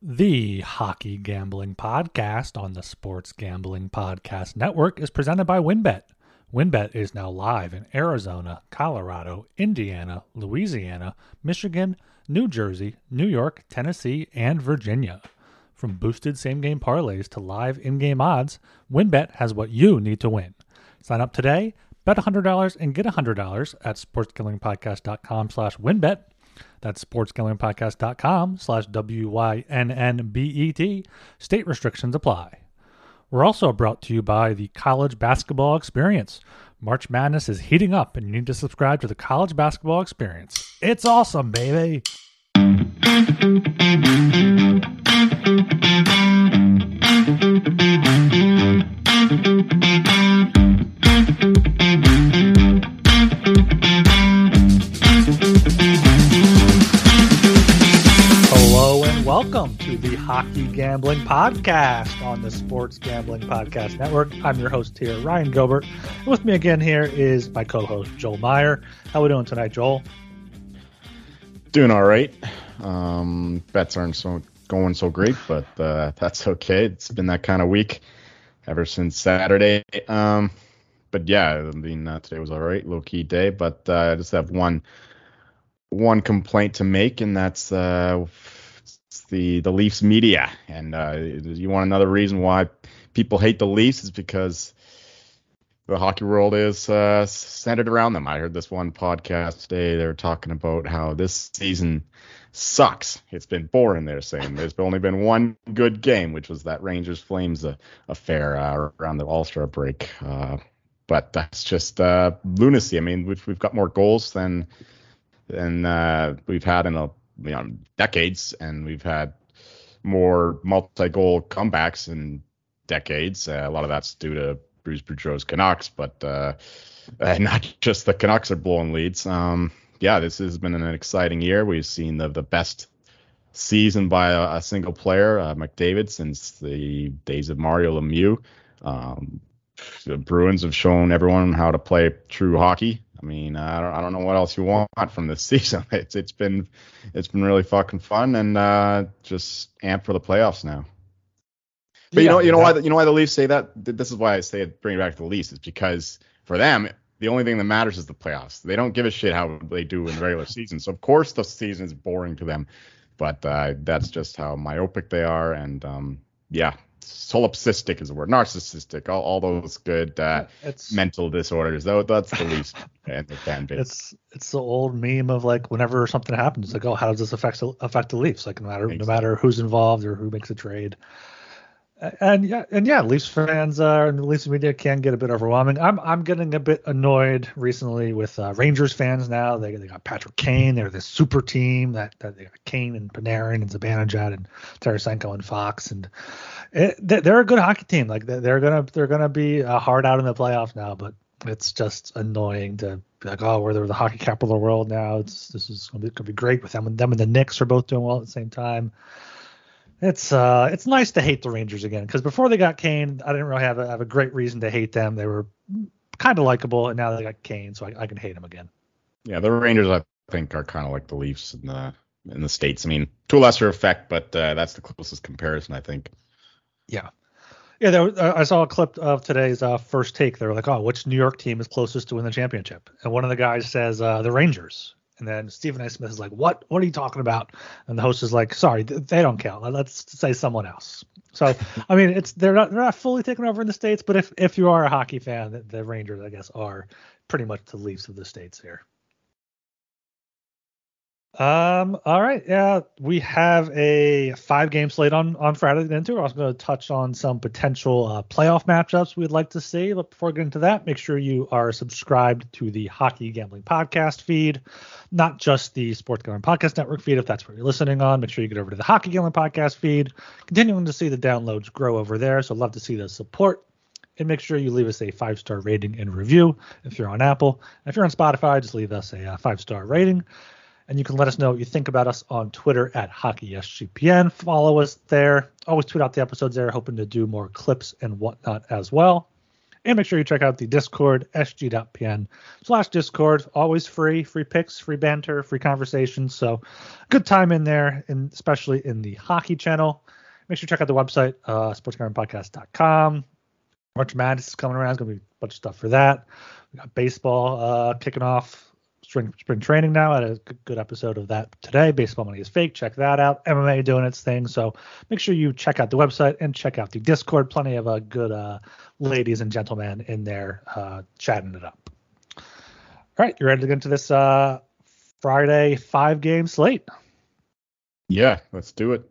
The Hockey Gambling Podcast on the Sports Gambling Podcast Network is presented by WynnBET. WynnBET is now live in Arizona, Colorado, Indiana, Louisiana, Michigan, New Jersey, New York, Tennessee, and Virginia. From boosted same game parlays to live in game odds, WynnBET has what you need to win. Sign up today, bet $100 and get $100 at sportsgamblingpodcast.com slash wynnbet. That's sportsgamblingpodcast.com slash W-Y-N-N-B-E-T. State restrictions apply. We're also brought to you by the College Basketball Experience. March Madness is heating up, and you need to subscribe to the College Basketball Experience. It's awesome, baby! The Hockey Gambling Podcast on the Sports Gambling Podcast Network. I'm your host here, Ryan Gilbert. And with me again here is my co-host Joel Meyer. How we doing tonight, Joel? Doing all right. Um, bets aren't so going so great, but uh, that's okay. It's been that kind of week ever since Saturday. Um, but yeah, I mean uh, today was all right, low key day. But uh, I just have one one complaint to make, and that's uh, the the Leafs media. And uh, you want another reason why people hate the Leafs is because the hockey world is uh, centered around them. I heard this one podcast today. They were talking about how this season sucks. It's been boring. They're saying there's only been one good game, which was that Rangers Flames uh, affair uh, around the All Star break. Uh, but that's just uh, lunacy. I mean, we've we've got more goals than than uh, we've had in a you know decades, and we've had more multi-goal comebacks in decades. Uh, a lot of that's due to Bruce Boudreau's Canucks, but uh, not just the Canucks are blowing leads. Um, yeah, this has been an exciting year. We've seen the the best season by a, a single player, uh, McDavid, since the days of Mario Lemieux. Um, the Bruins have shown everyone how to play true hockey. I mean, I don't, I don't know what else you want from this season. It's it's been it's been really fucking fun and uh, just amped for the playoffs now. But you know you know why the, you know why the Leafs say that? This is why I say it, bring it back to the Leafs is because for them the only thing that matters is the playoffs. They don't give a shit how they do in the regular season. So of course the season is boring to them, but uh, that's just how myopic they are. And um, yeah, solipsistic is the word, narcissistic, all, all those good uh, mental disorders. Though that's the least and the fan base. it's it's the old meme of like whenever something happens, like, oh, how does this affect affect the Leafs? Like no matter no matter who's involved or who makes a trade. And yeah, and yeah, Leafs fans uh, and Leafs media can get a bit overwhelming. I'm I'm getting a bit annoyed recently with uh, Rangers fans now. They they got Patrick Kane. They're this super team that, that they got Kane and Panarin and Zibanejad and Tarasenko and Fox and it, they- they're a good hockey team. Like they're gonna they're gonna be uh, hard out in the playoffs now, but it's just annoying to be like, oh, we're the hockey capital of the world now. It's this is gonna be gonna be great with them and them and the Knicks are both doing well at the same time. It's uh it's nice to hate the Rangers again because before they got Kane, I didn't really have a have a great reason to hate them. They were kind of likable, and now they got Kane, so I, I can hate them again. yeah, the Rangers I think are kind of like the Leafs in the in the states. I mean, to a lesser effect, but uh, that's the closest comparison I think. Yeah. Yeah, was- uh, I saw a clip of today's uh, first take. They were like, "Oh, which New York team is closest to win the championship?" And one of the guys says, uh, "The Rangers." And then Stephen A. Smith is like, "What? What are you talking about?" And the host is like, "Sorry, they don't count. Let- Let's say someone else." So, I mean, it's they're not they're not fully taken over in the states, but if if you are a hockey fan, the, the Rangers, I guess, are pretty much the Leafs of the states here. Um. All right. Yeah, we have a five-game slate on on Friday to get into. We're also going to touch on some potential uh, playoff matchups we'd like to see. But before getting to that, make sure you are subscribed to the Hockey Gambling Podcast feed, not just the Sports Gambling Podcast Network feed. If that's where you're listening on, make sure you get over to the Hockey Gambling Podcast feed. Continuing to see the downloads grow over there, so love to see the support. And make sure you leave us a five star rating and review if you're on Apple. If you're on Spotify, just leave us a uh, five star rating. And you can let us know what you think about us on Twitter at HockeySGPN. Follow us there. Always tweet out the episodes there, hoping to do more clips and whatnot as well. And make sure you check out the Discord, sg.pn slash Discord. Always free, free picks, free banter, free conversations. So good time in there, and especially in the hockey channel. Make sure you check out the website, uh, sportsgamblingpodcast.com. March Madness is coming around. There's going to be a bunch of stuff for that. We got baseball uh, kicking off spring spring training now. I had a good episode of that today. Baseball money is fake. Check that out. MMA doing its thing. So make sure you check out the website and check out the Discord. Plenty of uh, good uh, ladies and gentlemen in there uh, chatting it up. All right, you ready to get into this uh, Friday five game slate? Yeah, let's do it.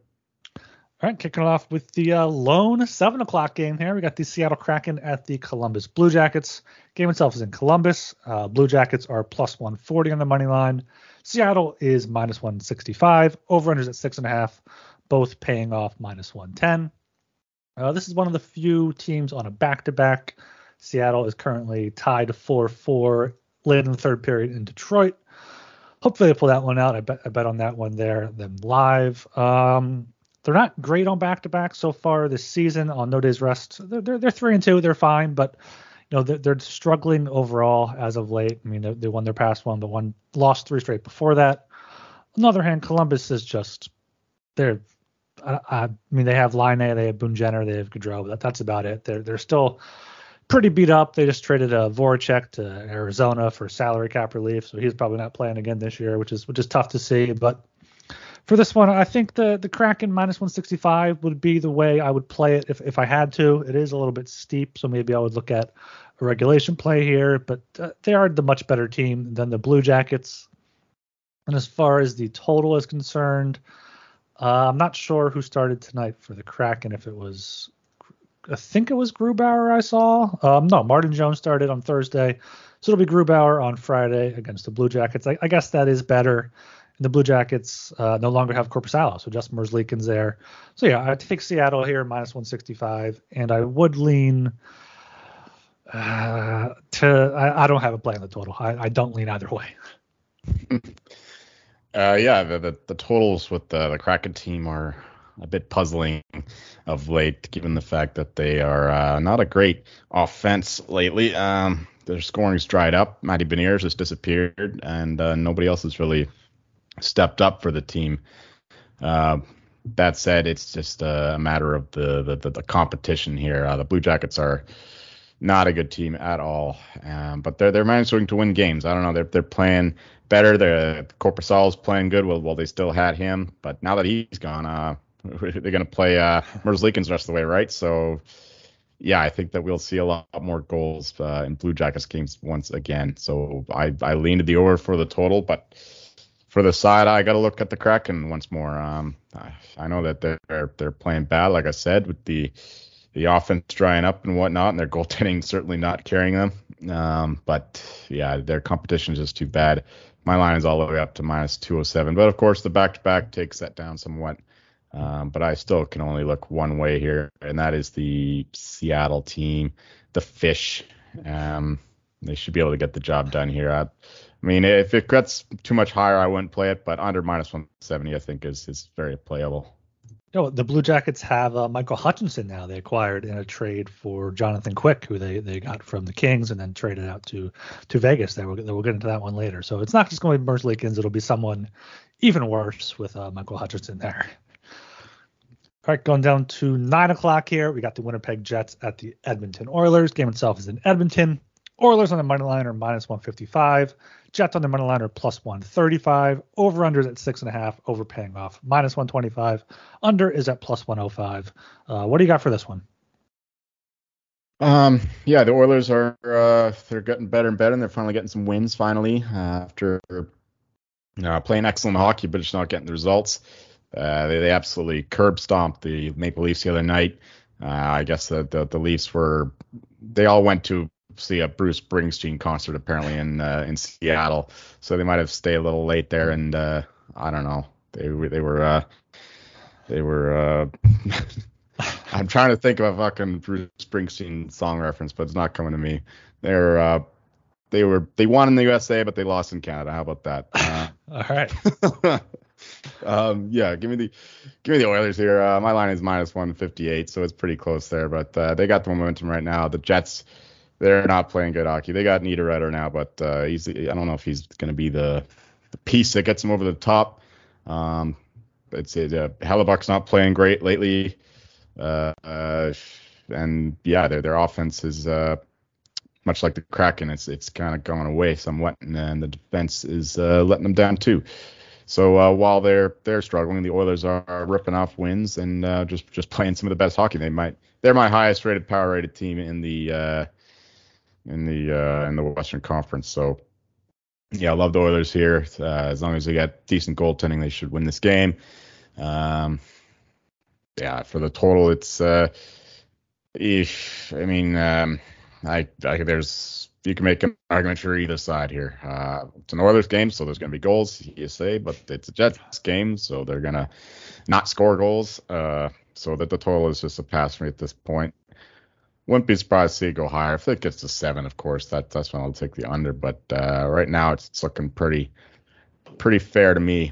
All right, kicking off with the uh, lone seven o'clock game here. We got the Seattle Kraken at the Columbus Blue Jackets. Game itself is in Columbus. Uh, Blue Jackets are plus 140 on the money line. Seattle is minus 165. Over unders at six and a half, both paying off minus 110. Uh, this is one of the few teams on a back to back. Seattle is currently tied 4 4 late in the third period in Detroit. Hopefully, they pull that one out. I bet, I bet on that one there, then live. Um, they're not great on back to back so far this season on no days rest. They're, they're, they're three and two. They're fine, but you know they're, they're struggling overall as of late. I mean, they, they won their past one, but one lost three straight before that. On the other hand, Columbus is just they're. I, I mean, they have Laine, they have Boone Jenner, they have Gaudreau, but that, that's about it. They're they're still pretty beat up. They just traded a Voracek to Arizona for salary cap relief, so he's probably not playing again this year, which is which is tough to see. But for this one, I think the the Kraken minus 165 would be the way I would play it if, if I had to. It is a little bit steep, so maybe I would look at a regulation play here, but uh, they are the much better team than the Blue Jackets. And as far as the total is concerned, uh, I'm not sure who started tonight for the Kraken. If it was, I think it was Grubauer I saw. Um, no, Martin Jones started on Thursday, so it'll be Grubauer on Friday against the Blue Jackets. I, I guess that is better the Blue Jackets uh, no longer have Korpisalo, so Justin Merzlikins there. So yeah, I take Seattle here minus 165, and I would lean uh, to. I, I, don't have a play on the total. I, I don't lean either way. Uh, yeah, the, the, the totals with the, the Kraken team are a bit puzzling of late, given the fact that they are uh, not a great offense lately. Um, their scoring's dried up. Matty Beniers has disappeared, and uh, nobody else has really stepped up for the team. Uh, that said, it's just a matter of the the, the competition here. Uh, the Blue Jackets are not a good team at all, um, but they're they're managing to win games. I don't know, they're they're playing better. The Korpisalo's playing good while while they still had him, but now that he's gone, uh, they're gonna play uh, Merzlikins the rest of the way, right? So. Yeah, I think that we'll see a lot more goals uh, in Blue Jackets games once again. So I, I lean to the over for the total, but for the side, I got to look at the Kraken once more. Um, I, I, know that they're they're playing bad, like I said, with the the offense drying up and whatnot, and their goaltending certainly not carrying them. Um, but yeah, their competition is just too bad. My line is all the way up to minus 207, but of course the back-to-back takes that down somewhat. Um, but I still can only look one way here, and that is the Seattle team, the Fish. Um, they should be able to get the job done here. I, I mean, if it gets too much higher, I wouldn't play it, but under minus 170, I think is is very playable. You know, the Blue Jackets have uh, Michael Hutchinson now. They acquired in a trade for Jonathan Quick, who they, they got from the Kings and then traded out to to Vegas. They will we'll get into that one later. So it's not just going to be Merzlikins. It'll be someone even worse with uh, Michael Hutchinson there. All right, going down to nine o'clock here. We got the Winnipeg Jets at the Edmonton Oilers. Game itself is in Edmonton. Oilers on the money line are minus 155. Jets on the money line are plus 135. Over unders at six and a half. Over paying off minus 125. Under is at plus 105. Uh, what do you got for this one? Um, yeah, the Oilers are uh, they're getting better and better, and they're finally getting some wins finally uh, after uh, playing excellent hockey, but just not getting the results. Uh, they, they absolutely curb stomped the Maple Leafs the other night. Uh, I guess the, the the Leafs were they all went to see a Bruce Springsteen concert apparently in uh, in Seattle, so they might have stayed a little late there, and uh, I don't know. They they were uh, they were. Uh, I'm trying to think of a fucking Bruce Springsteen song reference, but it's not coming to me. They're uh, they were they won in the USA, but they lost in Canada. How about that? Uh, All right. um, yeah, give me the give me the Oilers here. Uh, my line is minus 158, so it's pretty close there, but uh, they got the momentum right now. The Jets they're not playing good hockey. They got Niederreiter now, but uh, he's I don't know if he's going to be the, the piece that gets them over the top. Um, it's uh, Hellebuyck's not playing great lately, uh, uh, and yeah, their their offense is uh, much like the Kraken. It's it's kind of going away somewhat, and, and the defense is uh, letting them down too. So uh, while they're they're struggling, the Oilers are, ripping off wins and just just playing some of the best hockey. They might they're my highest rated power rated team in the in the uh, in the Western Conference. So yeah, I love the Oilers here. Uh, as long as they get decent goaltending, they should win this game. Um, yeah, for the total, it's uh, if I mean um, I, I there's you can make an argument for either side here. Uh, it's an Oilers game, so there's going to be goals, you say, but it's a Jets game, so they're going to not score goals. Uh, so that the total is just a pass for me at this point. Wouldn't be surprised to see it go higher. If it gets to seven, of course, that, that's when I'll take the under. But uh, right now, it's, it's looking pretty pretty fair to me.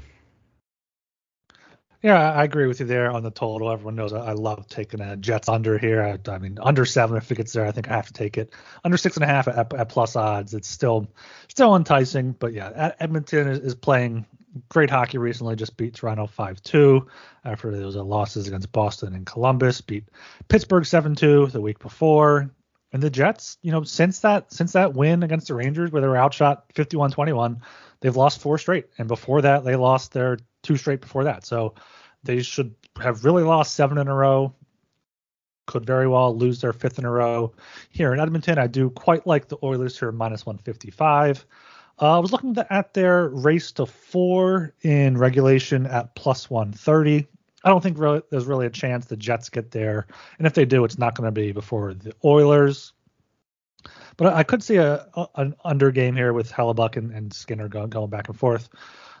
Yeah, I agree with you there on the total. Everyone knows I, love taking a Jets under here. I, I, mean, under seven if it gets there, I think I have to take it. Under six and a half at, at plus odds, it's still still enticing. But yeah, Edmonton is, is playing great hockey recently. Just beat Toronto five two after those losses against Boston and Columbus. Beat Pittsburgh seven two the week before. And the Jets, you know, since that since that win against the Rangers where they were outshot 51-21, they've lost four straight. And before that, they lost their two straight before that. So they should have really lost seven in a row. Could very well lose their fifth in a row. Here in Edmonton, I do quite like the Oilers here minus 155. Uh, I was looking at their race to four in regulation at plus 130. I don't think really, there's really a chance the Jets get there, and if they do, it's not going to be before the Oilers. But I could see a, a an under game here with Hellebuyck and, and Skinner going, going back and forth.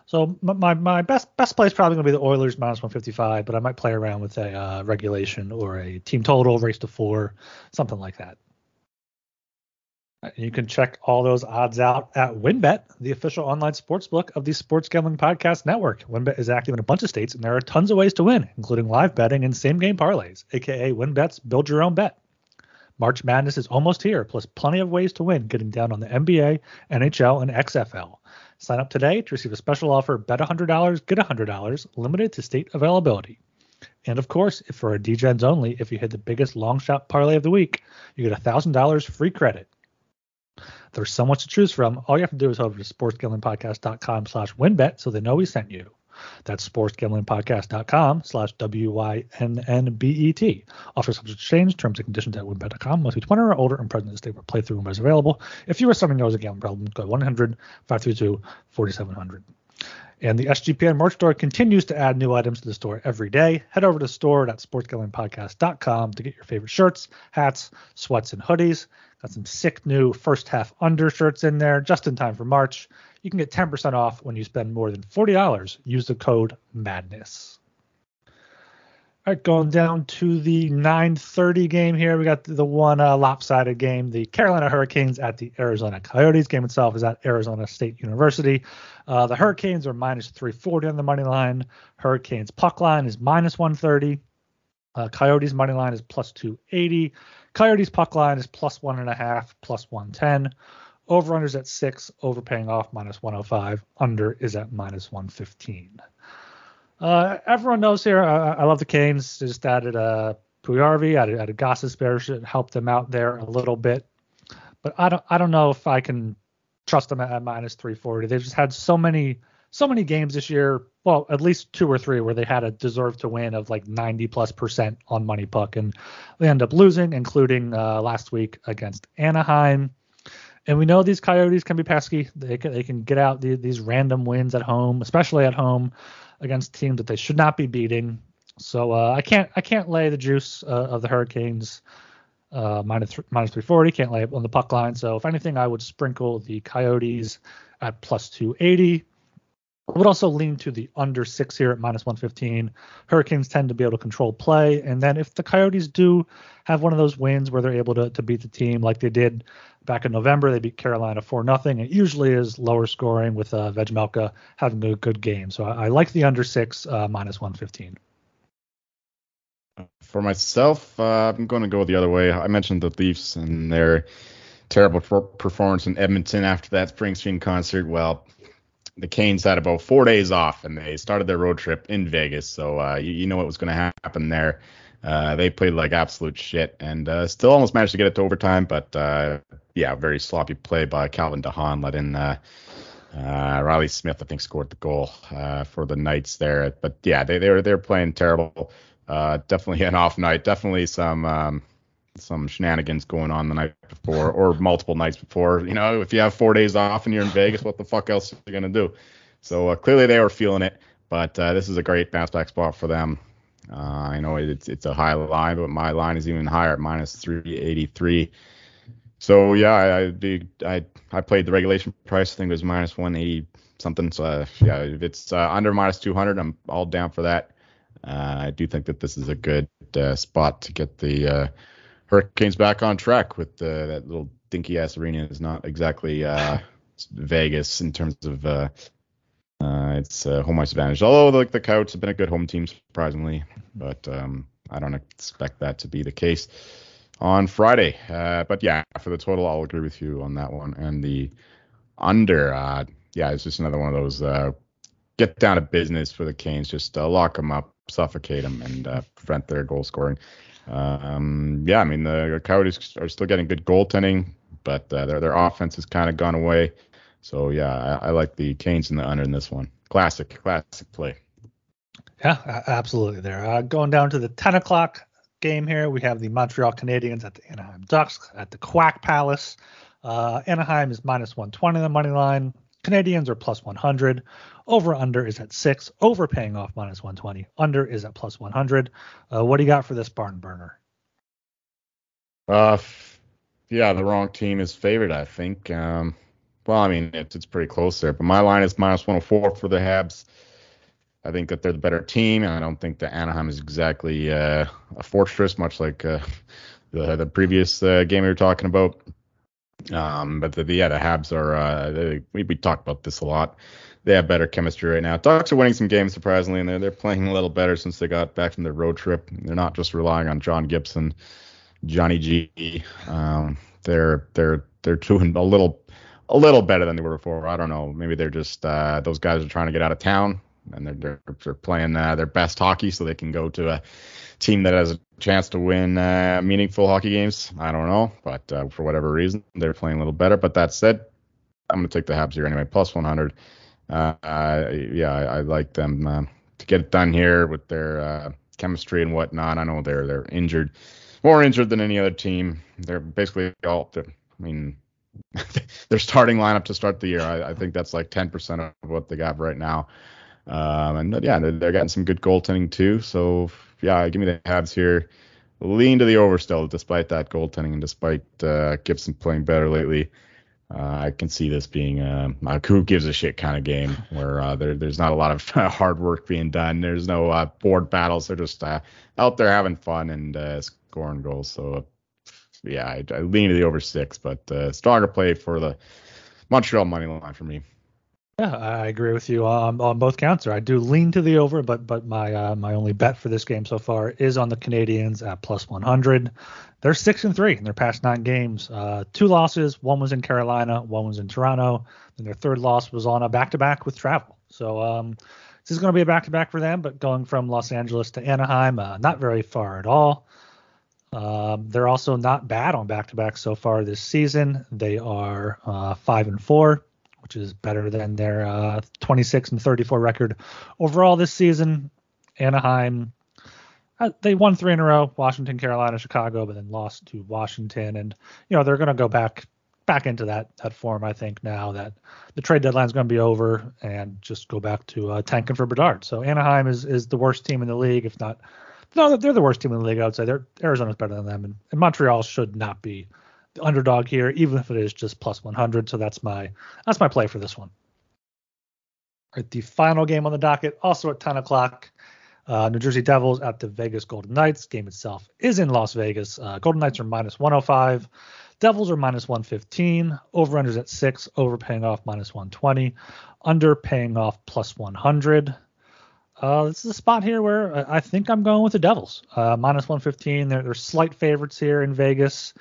So my my best best play is probably going to be the Oilers minus 155, but I might play around with a uh, regulation or a team total, race to four, something like that. You can check all those odds out at WynnBET, the official online sportsbook of the Sports Gambling Podcast Network. WynnBET is active in a bunch of states, and there are tons of ways to win, including live betting and same game parlays, aka WynnBET's Build Your Own Bet. March Madness is almost here, plus plenty of ways to win getting down on the NBA, NHL, and XFL. Sign up today to receive a special offer bet $100, get $100, limited to state availability. And of course, if for a DGens only, if you hit the biggest long shot parlay of the week, you get $1,000 free credit. There's so much to choose from. All you have to do is head over to sportsgamblingpodcast.com slash wynnbet so they know we sent you. That's sportsgamblingpodcast.com slash W-Y-N-N-B-E-T. Offer subject to change, terms and conditions at wynnbet.com. Must be 21 or older and present in the state where playthrough window is available. If you are someone knows a gambling problem, go to 1-800-532-4700. And the SGPN merch store continues to add new items to the store every day. Head over to store.sportsgamblingpodcast.com to get your favorite shirts, hats, sweats, and hoodies. Got some sick new first half undershirts in there just in time for March you can get 10% off when you spend more than $40. Use the code MADNESS. All right, going down to the 9:30 game here. We got the one uh, lopsided game. The Carolina Hurricanes at the Arizona Coyotes. Game itself is at Arizona State University. Uh, the Hurricanes are minus 340 on the money line. Hurricanes puck line is minus 130. Uh, Coyotes money line is plus 280. Coyotes puck line is plus one and a half, plus 110. Over unders at six, overpaying off minus 105. Under is at minus 115. Uh, everyone knows here. I, I love the Canes. Just added a uh, Puljujarvi, added, added Gostisbehere should help them out there a little bit. But I don't I don't know if I can trust them at, at minus 340. They've just had so many so many games this year. Well, at least two or three where they had a deserve to win of like 90 plus percent on money puck, and they end up losing, including uh, last week against Anaheim. And we know these Coyotes can be pesky. They can they can get out the, these random wins at home, especially at home against teams that they should not be beating. So uh, I can't I can't lay the juice uh, of the Hurricanes uh, minus th- minus 340. Can't lay it on the puck line. So if anything, I would sprinkle the Coyotes at plus 280. I would also lean to the under six here at minus 115. Hurricanes tend to be able to control play. And then if the Coyotes do have one of those wins where they're able to, to beat the team like they did back in November, they beat Carolina 4 nothing. It usually is lower scoring with uh, having a good game. So I, I like the under six uh, minus 115. For myself, uh, I'm going to go the other way. I mentioned the Leafs and their terrible performance in Edmonton after that Springsteen concert. Well, the Canes had about four days off and they started their road trip in Vegas. So uh, you, you, know what was going to happen there. Uh, they played like absolute shit and uh, still almost managed to get it to overtime. But uh, yeah, very sloppy play by Calvin DeHaan, let in uh, uh, Reilly Smith, I think, scored the goal for the Knights there. But yeah, they, they were they're playing terrible. definitely an off night. Definitely some. Um, some shenanigans going on the night before or multiple nights before. You know, if you have four days off and you're in Vegas, what the fuck else are you gonna do? So uh, clearly they were feeling it, but uh, this is a great bounce back spot for them. Uh, I know it's it's a high line, but my line is even higher at minus 383. So yeah, I I I played the regulation price. I think it was minus 180 something. So uh, yeah, if it's uh, under minus 200, I'm all down for that. Uh, I do think that this is a good spot to get the Hurricanes back on track with uh, that little dinky ass arena is not exactly uh, Vegas in terms of uh, uh, its uh, home ice advantage. Although like the Coyotes have been a good home team surprisingly, but um, I don't expect that to be the case on Friday. Uh, but yeah, for the total, I'll agree with you on that one. And the under, uh, yeah, it's just another one of those uh, get down to business for the Canes. Just uh, lock them up, suffocate them, and uh, prevent their goal scoring. Um, yeah, I mean the Coyotes are still getting good goaltending, but uh, their their offense has kind of gone away. So yeah, I, I, like the Canes in the under in this one. Classic, classic play. Yeah, absolutely. There. Uh, going down to the 10 o'clock game here, we have the Montreal Canadiens at the Anaheim Ducks at the Quack Palace. Uh, Anaheim is minus 120 on the money line. Canadiens are plus 100. Over under is at six. Over paying off minus 120. Under is at plus 100. Uh, what do you got for this barn burner? Uh, yeah, the wrong team is favored, I think. Um, well, I mean, it's, it's pretty close there, but my line is minus 104 for the Habs. I think that they're the better team, and I don't think that Anaheim is exactly uh, a fortress, much like uh, the the previous uh, game we were talking about. Um, but the, the, yeah, the Habs are. Uh, they, we we talked about this a lot. They have better chemistry right now. Ducks are winning some games surprisingly, and they're they're playing a little better since they got back from their road trip. They're not just relying on John Gibson, Johnny G. Um, they're they're they're doing a little a little better than they were before. I don't know. Maybe they're just uh, those guys are trying to get out of town and they're they're, they're playing uh, their best hockey so they can go to a team that has a chance to win uh, meaningful hockey games. I don't know, but uh, for whatever reason, they're playing a little better. But that said, I'm going to take the Habs here anyway, plus 100. Uh, yeah, I, I, like them uh, to get it done here with their uh, chemistry and whatnot. I know they're they're injured, more injured than any other team. They're basically all. I mean, their starting lineup to start the year. I, I think that's like 10% of what they got right now. Um, and yeah, they're, they're, getting some good goaltending too. So yeah, give me the Habs here. Lean to the over still, despite that goaltending and despite uh, Gibson playing better lately. Uh, I can see this being a, a, who gives a shit kind of game where uh, there, there's not a lot of hard work being done. There's no uh, board battles. They're just uh, out there having fun and uh, scoring goals. So yeah, I, I, lean to the over six, but stronger play for the Montreal money line for me. Yeah, I agree with you on, on both counts. I do lean to the over, but but my uh, my only bet for this game so far is on the Canadiens at plus 100. They're six and three in their past nine games. Uh, two losses. One was in Carolina. One was in Toronto. And their third loss was on a back-to-back with travel. So um, this is going to be a back-to-back for them. But going from Los Angeles to Anaheim, uh, not very far at all. Um, they're also not bad on back-to-back so far this season. They are uh, five and four which is better than their uh, 26 and 34 record overall this season. Anaheim, uh, they won three in a row: Washington, Carolina, Chicago, but then lost to Washington. And you know they're going to go back back into that that form. I think now that the trade deadline is going to be over, and just go back to uh, tanking for Bedard. So Anaheim is is the worst team in the league, if not. No, they're the worst team in the league. I would say. They're Arizona's better than them, and, and Montreal should not be underdog here, even if it is just plus 100. So that's my that's my play for this one. All right, the final game on the docket, also at 10 o'clock. Uh, New Jersey Devils at the Vegas Golden Knights. Game itself is in Las Vegas. Uh, Golden Knights are minus 105. Devils are minus 115. Over unders at six. Over paying off minus 120. Under paying off plus 100. Uh, this is a spot here where I think I'm going with the Devils. Uh, minus 115. They're, they're slight favorites here in Vegas.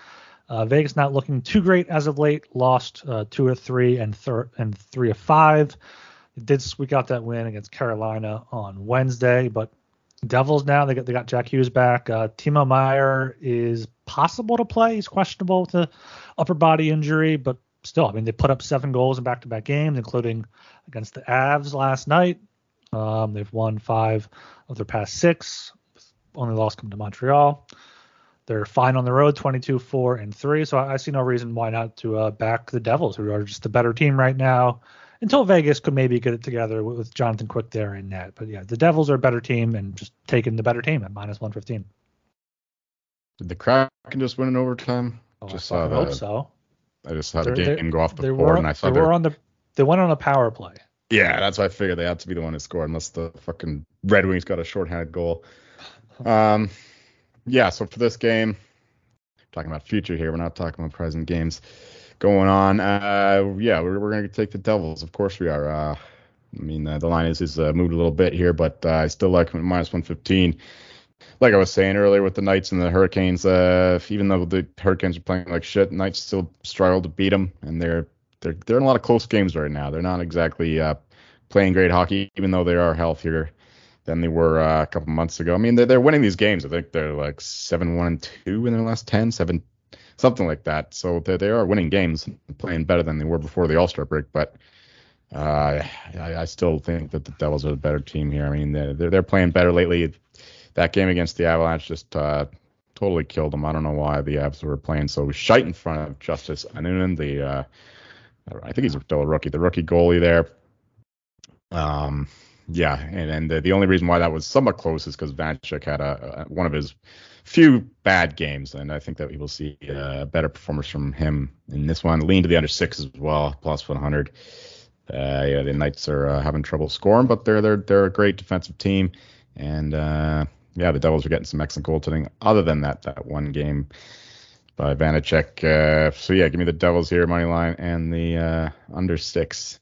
Uh, Vegas not looking too great as of late. Lost uh, two or three and thir- and three of five. Did squeak out that win against Carolina on Wednesday, but Devils now they got they got Jack Hughes back. Uh, Timo Meier is possible to play. He's questionable with a upper body injury, but still, I mean they put up seven goals in back-to-back games, including against the Avs last night. Um, they've won five of their past six. Only loss come to Montreal. They're fine on the road, 22, 4, and 3. So I, I see no reason why not to uh, back the Devils, who are just a better team right now. Until Vegas could maybe get it together with, with Jonathan Quick there in net. But yeah, the Devils are a better team and just taking the better team at minus 115. Did the Kraken just win in overtime? Oh, just I saw hope that. so. I just saw They're- the game go off the board, were, and I saw they were on the they went on a power play. Yeah, that's why I figured they had to be the one to score unless the fucking Red Wings got a shorthanded goal. Um, yeah. So for this game, talking about future here, we're not talking about present games going on. Uh, yeah, we're we're gonna take the Devils. Of course we are. Uh, I mean, uh, the line is is uh, moved a little bit here, but uh, I still like minus 115. Like I was saying earlier with the Knights and the Hurricanes, uh, even though the Hurricanes are playing like shit, Knights still struggle to beat them, and they're they're they're in a lot of close games right now. They're not exactly uh, playing great hockey, even though they are healthier than they were uh, a couple months ago. I mean, they're, they're winning these games. I think they're like seven one and two in their last ten, seven something like that. So they they are winning games, playing better than they were before the All Star break. But uh, I, I still think that the Devils are the better team here. I mean, they're they're playing better lately. That game against the Avalanche just uh, totally killed them. I don't know why the Avs were playing so shite in front of Justus Annunen, the uh, I think he's still a rookie, the rookie goalie there. Um, yeah, and and the, the only reason why that was somewhat close is because Vanecek had a, a one of his few bad games, and I think that we will see uh, better performance from him in this one. Lean to the under six as well, plus 100. Uh, yeah, the Knights are uh, having trouble scoring, but they're they're they're a great defensive team, and uh, yeah, the Devils are getting some excellent goaltending. Other than that, that one game by Vanecek. Uh, so yeah, give me the Devils here, money line, and the uh, under six.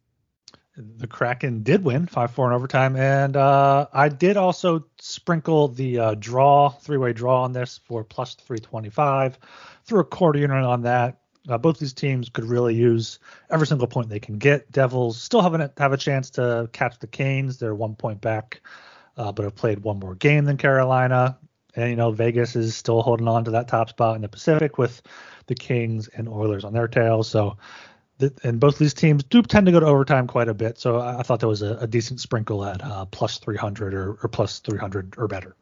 The Kraken did win 5 4 in overtime. And uh, I did also sprinkle the uh, draw, three way draw on this for plus 325. Threw a quarter unit on that. Uh, both these teams could really use every single point they can get. Devils still haven't have a chance to catch the Canes. They're one point back, uh, but have played one more game than Carolina. And, you know, Vegas is still holding on to that top spot in the Pacific with the Kings and Oilers on their tails. So, and both of these teams do tend to go to overtime quite a bit. So I, thought that was a, a decent sprinkle at uh, plus 300 or, or plus 300 or better.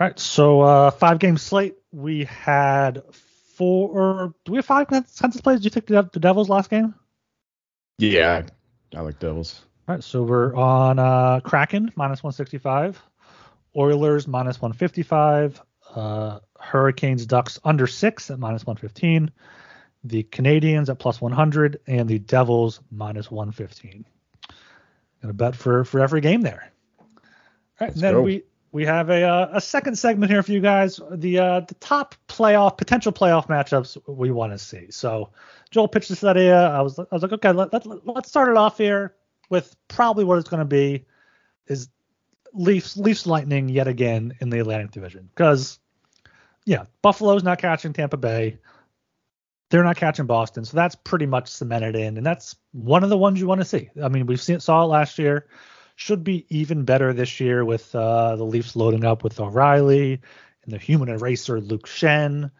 All right. So uh, five game slate. We had four. Do we have five consensus plays? Do you think the, the Devils last game? Yeah, I like Devils. All right. So we're on uh, Kraken minus 165, Oilers minus 155, uh, Hurricanes Ducks under six at minus 115, the Canadiens at plus 100, and the Devils minus 115. Gonna bet for for every game there. All right, and then go. we we have a uh, a second segment here for you guys. The uh, the top playoff potential playoff matchups we want to see. So Joel pitched this idea. I was I was like, okay, let, let, let's start it off here with probably what it's going to be is Leafs Leafs Lightning yet again in the Atlantic Division because yeah, Buffalo's not catching Tampa Bay. They're not catching Boston, so that's pretty much cemented in, and that's one of the ones you want to see. I mean, we've seen saw it last year. Should be even better this year with uh, the Leafs loading up with O'Reilly and the human eraser Luke Schenn,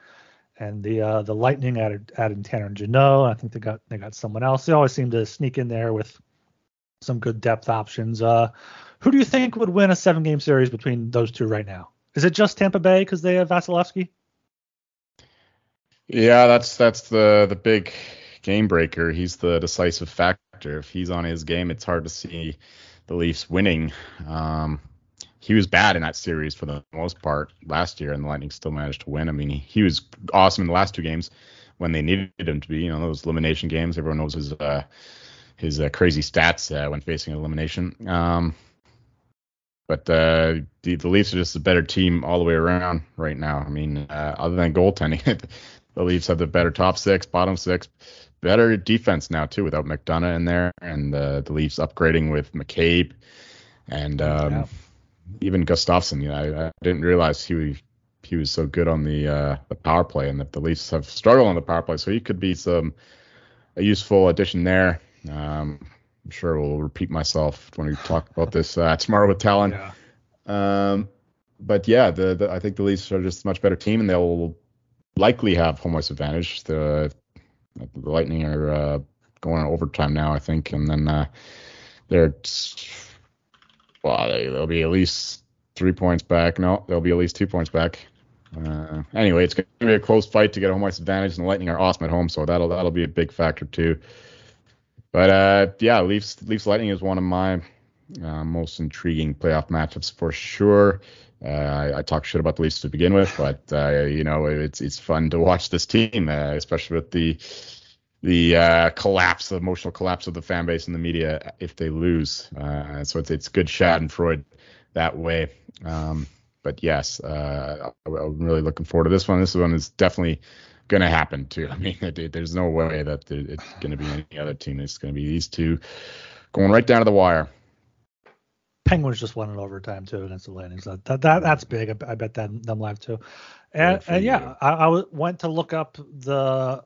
and the uh, the Lightning added added Tanner and Jeannot. I think they got they got someone else. They always seem to sneak in there with some good depth options. Uh, who do you think would win a seven game series between those two right now? Is it just Tampa Bay because they have Vasilevskiy? Yeah, that's that's the the big game breaker. He's the decisive factor. If he's on his game, it's hard to see the Leafs winning. Um, he was bad in that series for the most part last year, and the Lightning still managed to win. I mean, he, he was awesome in the last two games when they needed him to be. You know, those elimination games. Everyone knows his uh, his uh, crazy stats uh, when facing elimination. Um, but uh, the, the Leafs are just a better team all the way around right now. I mean, uh, other than goaltending, the Leafs have the better top six, bottom six, better defense now too without McDonagh in there, and uh, the Leafs upgrading with McCabe and um, Yeah. even Gustafsson. You know, I, I didn't realize he he was so good on the uh, the power play, and that the Leafs have struggled on the power play, so he could be some a useful addition there. Um, I'm sure we'll repeat myself when we talk about this uh, tomorrow with Talon. Yeah. Um, but yeah, the, the, I think the Leafs are just a much better team, and they'll likely have home ice advantage. The, the Lightning are uh, going on overtime now, I think, and then uh, they're well, they, they'll be at least three points back. No, they'll be at least two points back. Uh, anyway, it's going to be a close fight to get a home ice advantage, and the Lightning are awesome at home, so that'll that'll be a big factor too. But uh, yeah, Leafs Leafs Lightning is one of my uh, most intriguing playoff matchups for sure. Uh, I, I talk shit about the Leafs to begin with, but uh, you know it's it's fun to watch this team, uh, especially with the the uh, collapse, the emotional collapse of the fan base and the media if they lose. Uh, so it's it's good Schadenfreude that way. Um, but yes, uh, I'm really looking forward to this one. This one is definitely going to happen too. I mean, it, there's no way that it's going to be any other team. It's going to be these two going right down to the wire. Penguins just won in overtime too against the Lightning. So that, that that's big. I, I bet that them live too. And, and yeah, I, I went to look up the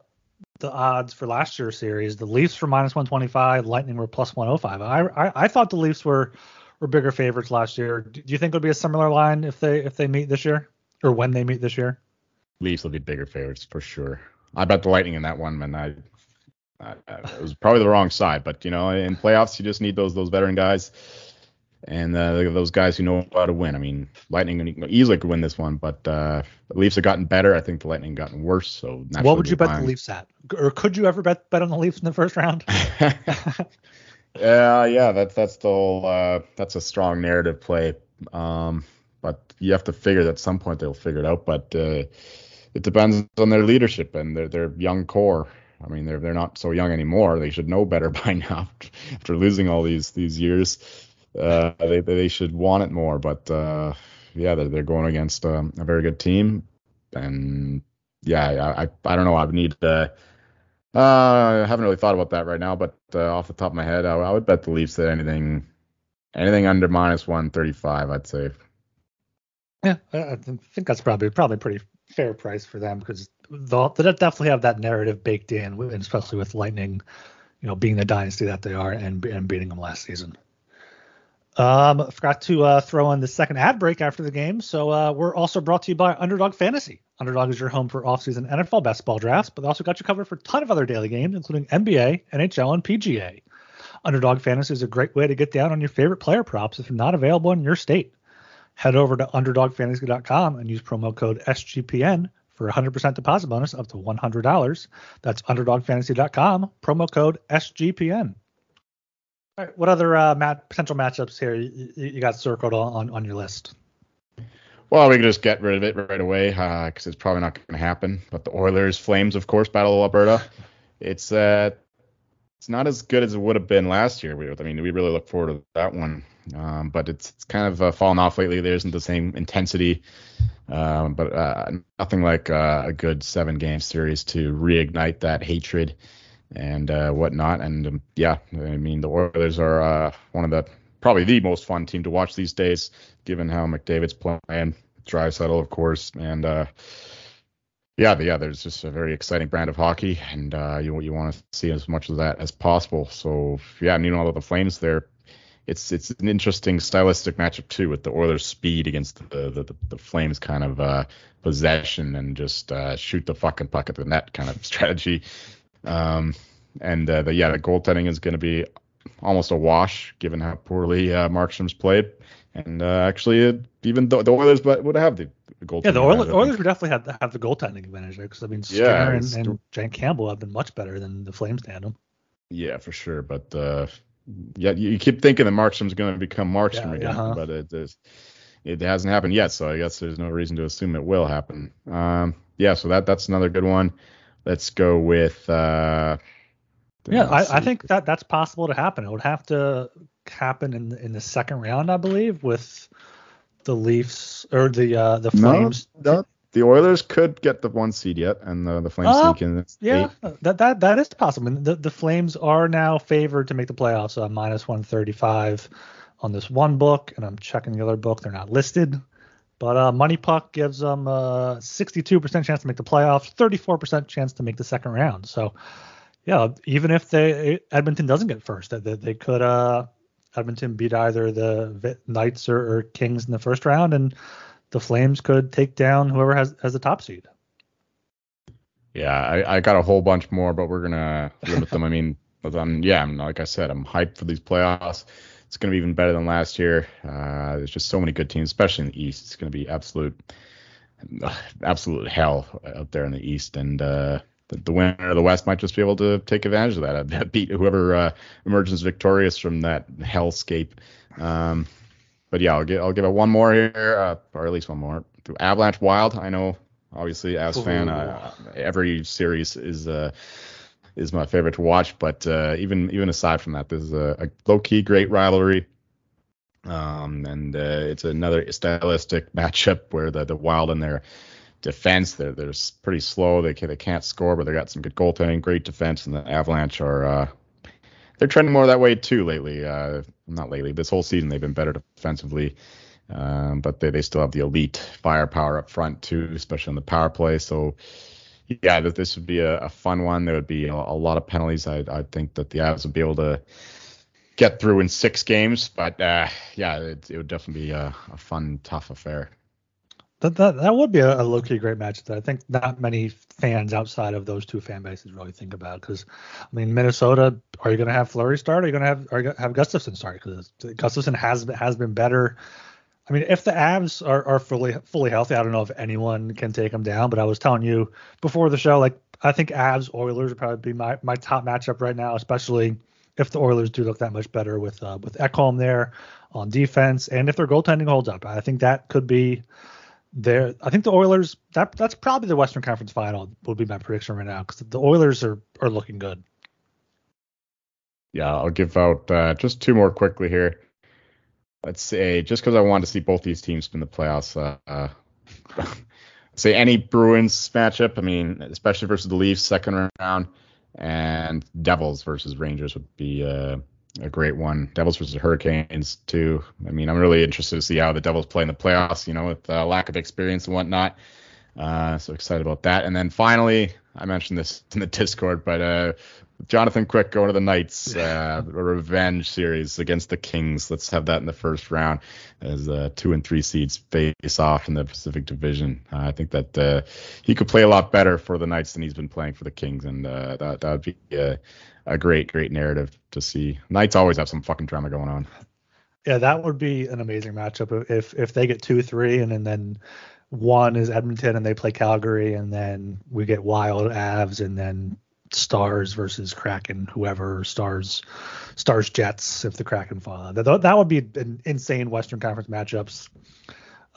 the odds for last year's series. The Leafs were minus 125, Lightning were plus 105. I, I I thought the Leafs were were bigger favorites last year. Do you think it'll be a similar line if they if they meet this year or when they meet this year? Leafs will be bigger favorites for sure. I bet the Lightning in that one, and I, I, I, it was probably the wrong side. But you know, in playoffs, you just need those those veteran guys and uh, those guys who know how to win. I mean, Lightning easily could win this one, but uh, the Leafs have gotten better. I think the Lightning gotten worse. So what would you bet the Leafs at, or could you ever bet bet on the Leafs in the first round? yeah, yeah, that's that's the whole uh, that's a strong narrative play. Um, but you have to figure that at some point they'll figure it out. But uh, it depends on their leadership and their their young core. I mean, they're they're not so young anymore. They should know better by now after losing all these these years uh, they they should want it more. But uh, yeah, they're, they're going against um, a very good team, and yeah, I I, don't know. I would need to. Uh, I haven't really thought about that right now, but uh, off the top of my head, I, I would bet the Leafs at anything anything under minus 135, I'd say. Yeah, I think that's probably probably pretty fair price for them because they'll, they definitely have that narrative baked in, especially with Lightning, you know, being the dynasty that they are and and beating them last season. Um, forgot to uh, throw in the second ad break after the game. So uh, we're also brought to you by Underdog Fantasy. Underdog is your home for offseason NFL basketball drafts, but they also got you covered for a ton of other daily games, including NBA, NHL, and PGA. Underdog Fantasy is a great way to get down on your favorite player props if not available in your state. Head over to UnderdogFantasy.com and use promo code SGPN for a 100% deposit bonus up to $100. That's UnderdogFantasy.com, promo code SGPN. All right, what other uh, mat- potential matchups here you, you, got circled on, on your list? Well, we can just get rid of it right away because uh, it's probably not going to happen. But the Oilers, Flames, of course, Battle of Alberta. It's uh, it's not as good as it would have been last year. We, I mean, we really look forward to that one. Um, but it's, it's kind of uh, fallen off lately. There isn't the same intensity, um, but uh, nothing like uh, a good seven game series to reignite that hatred and uh, whatnot. And um, yeah, I mean the Oilers are uh, one of the probably the most fun team to watch these days, given how McDavid's playing, Draisaitl of course, and uh, yeah, yeah, there's just a very exciting brand of hockey, and uh, you you want to see as much of that as possible. So yeah, and you know the Flames, they're it's it's an interesting stylistic matchup too with the Oilers' speed against the the, the, the Flames kind of uh, possession and just uh, shoot the fucking puck at the net kind of strategy. Um, and uh, the, yeah, the goaltending is going to be almost a wash given how poorly uh, Markstrom's played. And uh, actually, uh, even though the Oilers would have the, the goaltending. Yeah, the Oilers, Oilers would definitely have, have the goaltending advantage there because I mean, Skinner yeah, and, and Jack Campbell have been much better than the Flames tandem. Yeah, for sure. But uh, yeah, you keep thinking that Markstrom's going to become Markstrom yeah, again, uh-huh. but it is, it hasn't happened yet. So I guess there's no reason to assume it will happen. Um, yeah, so that that's another good one. Let's go with. Uh, yeah, I, I, think that that's possible to happen. It would have to happen in in the second round, I believe, with the Leafs or the uh, the Flames. No, no, the Oilers could get the one seed yet, and the, the Flames uh, in. Yeah, eight. that that that is possible. the the Flames are now favored to make the playoffs, uh, minus one thirty five on this one book, and I'm checking the other book. They're not listed But uh, Money Puck gives them a 62% chance to make the playoffs, 34% chance to make the second round. So, yeah, even if they Edmonton doesn't get first, they, they could uh, Edmonton beat either the Knights or, or, Kings in the first round, and the Flames could take down whoever has has the top seed. Yeah, I, I got a whole bunch more, but we're gonna limit them. I mean, I'm, yeah, I'm like I said, I'm hyped for these playoffs it's going to be even better than last year. Uh, there's just so many good teams, especially in the East. It's going to be absolute, absolute hell out there in the East, and uh, the, the, winner of the West might just be able to take advantage of that, beat whoever uh, emerges victorious from that hellscape. Um, but yeah, I'll give I'll give it one more here, uh, or at least one more. Avalanche Wild. I know, obviously, as fan, uh, every series is uh, is my favorite to watch. But uh, even even aside from that, this is a, a low key great rivalry. Um, and uh, it's another stylistic matchup where the the Wild and their defense they're they're pretty slow. They can, they can't score, but they got some good goaltending, great defense, and the Avalanche are uh, they're trending more that way too lately. Uh, not lately, this whole season they've been better defensively. Um, but they, they still have the elite firepower up front too, especially on the power play. So yeah, that this would be a, a, fun one. There would be a, a lot of penalties. I, I think that the Avs would be able to get through in six games, but uh, yeah, it, it, would definitely be a, a, fun, tough affair. That, that, that would be a, a low key great match that I think not many fans outside of those two fan bases really think about. Because I mean, Minnesota, are you going to have Fleury start? Or are you going to have are you have Gustavsson start? Because Gustavsson has has been better I mean, if the Avs are, are fully fully healthy, I don't know if anyone can take them down. But I was telling you before the show, like I think Avs Oilers would probably be my, my top matchup right now, especially if the Oilers do look that much better with uh, with Ekholm there on defense, and if their goaltending holds up. I think that could be there. I think the Oilers that that's probably the Western Conference Final would be my prediction right now because the Oilers are are looking good. Yeah, I'll give out uh, just two more quickly here let's say just because I wanted to see both these teams in the playoffs. Uh, uh, say any Bruins matchup. I mean, especially versus the Leafs, second round, and Devils versus Rangers would be uh, a great one. Devils versus Hurricanes too. I mean, I'm really interested to see how the Devils play in the playoffs. You know, with uh, lack of experience and whatnot. Uh, so excited about that. And then finally, I mentioned this in the Discord, but uh, Jonathan Quick going to the Knights, uh, a revenge series against the Kings. Let's have that in the first round as uh, two and three seeds face off in the Pacific Division. Uh, I think that uh, he could play a lot better for the Knights than he's been playing for the Kings, and uh, that that would be a, a great, great narrative to see. Knights always have some fucking drama going on. Yeah, that would be an amazing matchup if if they get two three and, and then one is Edmonton and they play Calgary, and then we get Wild Avs, and then Stars versus Kraken, whoever Stars, Stars Jets if the Kraken fall. That that would be an insane Western Conference matchups.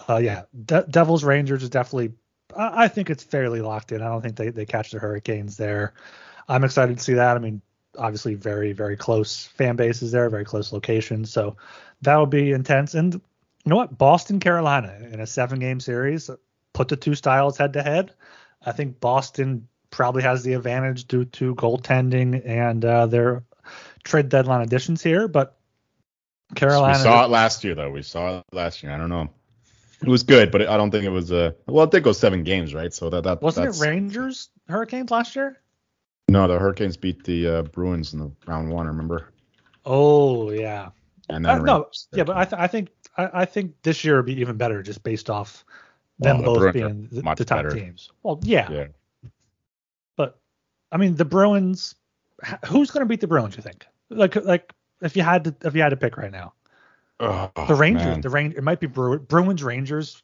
Uh, yeah, De- Devils Rangers is definitely. I, I think it's fairly locked in. I don't think they they catch the Hurricanes there. I'm excited to see that. I mean, obviously very very close fan bases there, very close locations. So that would be intense. And you know what? Boston Carolina in a seven game series, put the two styles head to head. I think Boston probably has the advantage due to goaltending and uh, their trade deadline additions here. But Carolina. We saw it last year, though. We saw it last year. I don't know. It was good, but I don't think it was. Uh, well, it did go seven games, right? So that that wasn't it. Rangers Hurricanes last year. No, the Hurricanes beat the uh, Bruins in the round one. Remember? Oh yeah. And then uh, no, yeah, but I, th- I think I, I, think this year would be even better just based off them well, both being the, the top better. teams. Well, yeah, yeah, I mean, the Bruins. Who's going to beat the Bruins? You think? Like, like if you had to, if you had to pick right now, oh, the Rangers. Man. The Rain. It might be Bru- Bruins Rangers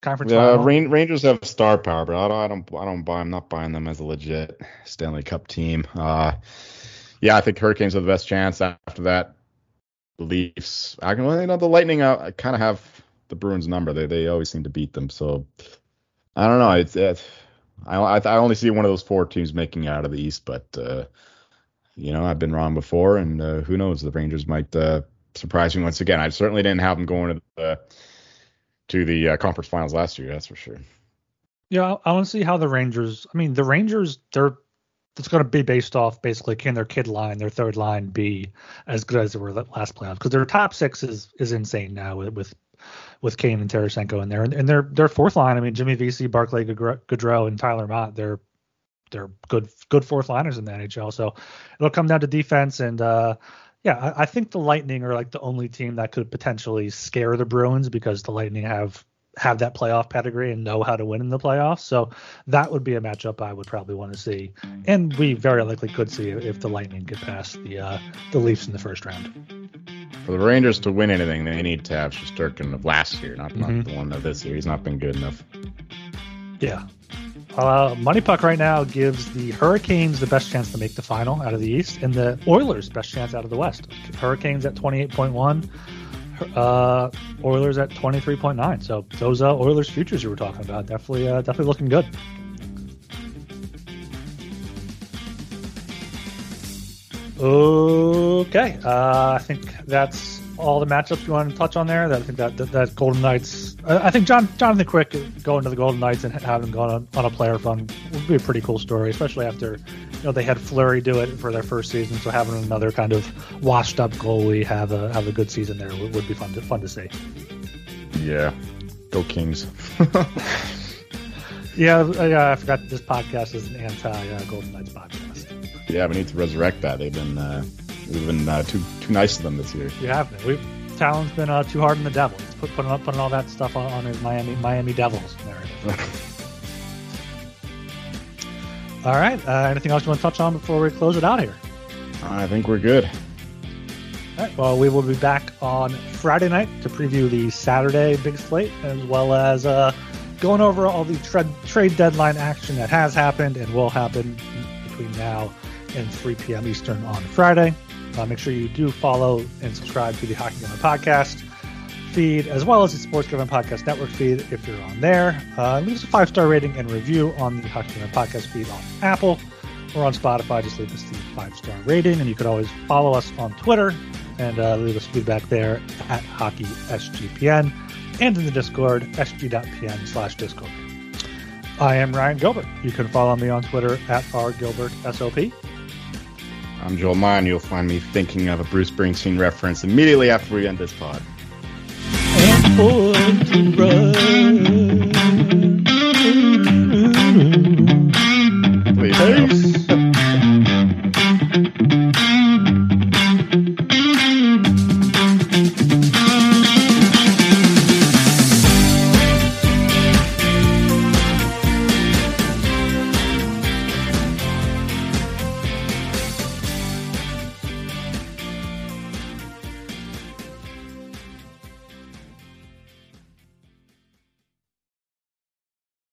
conference. Yeah, Rain, Rangers have star power, but I don't, I don't, I don't buy. I'm not buying them as a legit Stanley Cup team. Uh, yeah, I think Hurricanes have the best chance. After that, Leafs. I can, you know, the Lightning. I, I kind of have the Bruins number. They, they always seem to beat them. So I don't know. It's, it's I, I only see one of those four teams making out of the East, but uh, you know I've been wrong before, and uh, who knows? The Rangers might uh, surprise me once again. I certainly didn't have them going to the to the uh, conference finals last year, that's for sure. Yeah, I want to see how the Rangers. I mean, the Rangers, they're it's going to be based off basically can their kid line, their third line be as good as they were last playoff? Because their top six is is insane now with with with Kane and Tarasenko in there, and, and their their fourth line. I mean, Jimmy Vesey, Barclay Goodrow, and Tyler Motte. They're they're good good fourth liners in the NHL. So it'll come down to defense and uh, yeah, I, I, think the Lightning are like the only team that could potentially scare the Bruins because the Lightning have have that playoff pedigree and know how to win in the playoffs. So that would be a matchup I would probably want to see, and we very likely could see if the Lightning get past the uh, the Leafs in the first round. For the Rangers to win anything, they need to have Shesterkin of last year, not, mm-hmm. not the one of this year. He's not been good enough. Yeah, uh, MoneyPuck right now gives the Hurricanes the best chance to make the final out of the East, and the Oilers best chance out of the West. Hurricanes at 28.1, uh, Oilers at 23.9. So those uh, Oilers futures you were talking about definitely uh, definitely looking good. Okay, uh, I think that's all the matchups you want to touch on there. I think that that, that Golden Knights. I, I think John Jonathan Quick going to the Golden Knights and having gone on, on, a player fund would be a pretty cool story, especially after know they had Fleury do it for their first season. So having another kind of washed up goalie have a have a good season there would, would be fun to fun to see. Yeah, go Kings. yeah, yeah, I forgot this podcast is an anti uh, Golden Knights podcast. Yeah, we need to resurrect that. They've been. Uh We've been uh, too too nice to them this year. We have been. We've Talon's been uh, too hard on the Devils. Put, putting up putting all that stuff on, on his Miami Miami Devils all right. Uh, anything else you want to touch on before we close it out here? I think we're good. All right. Well, we will be back on Friday night to preview the Saturday big slate, as well as uh, going over all the trade trade deadline action that has happened and will happen between now and 3 p.m. Eastern on Friday. Uh, make sure you do follow and subscribe to the Hockey Gambling Podcast feed, as well as the Sports Gambling Podcast Network feed if you're on there. Uh, leave us a five star rating and review on the Hockey Gambling Podcast feed on Apple or on Spotify. Just leave us the five star rating, and you could always follow us on Twitter and uh, leave us feedback there at HockeySGPN and in the Discord, sg.pn slash Discord. I am Ryan Gilbert. You can follow me on Twitter at rgilbertsop. I'm Joel Mann. You'll find me thinking of a Bruce Springsteen reference immediately after we end this pod afford to run.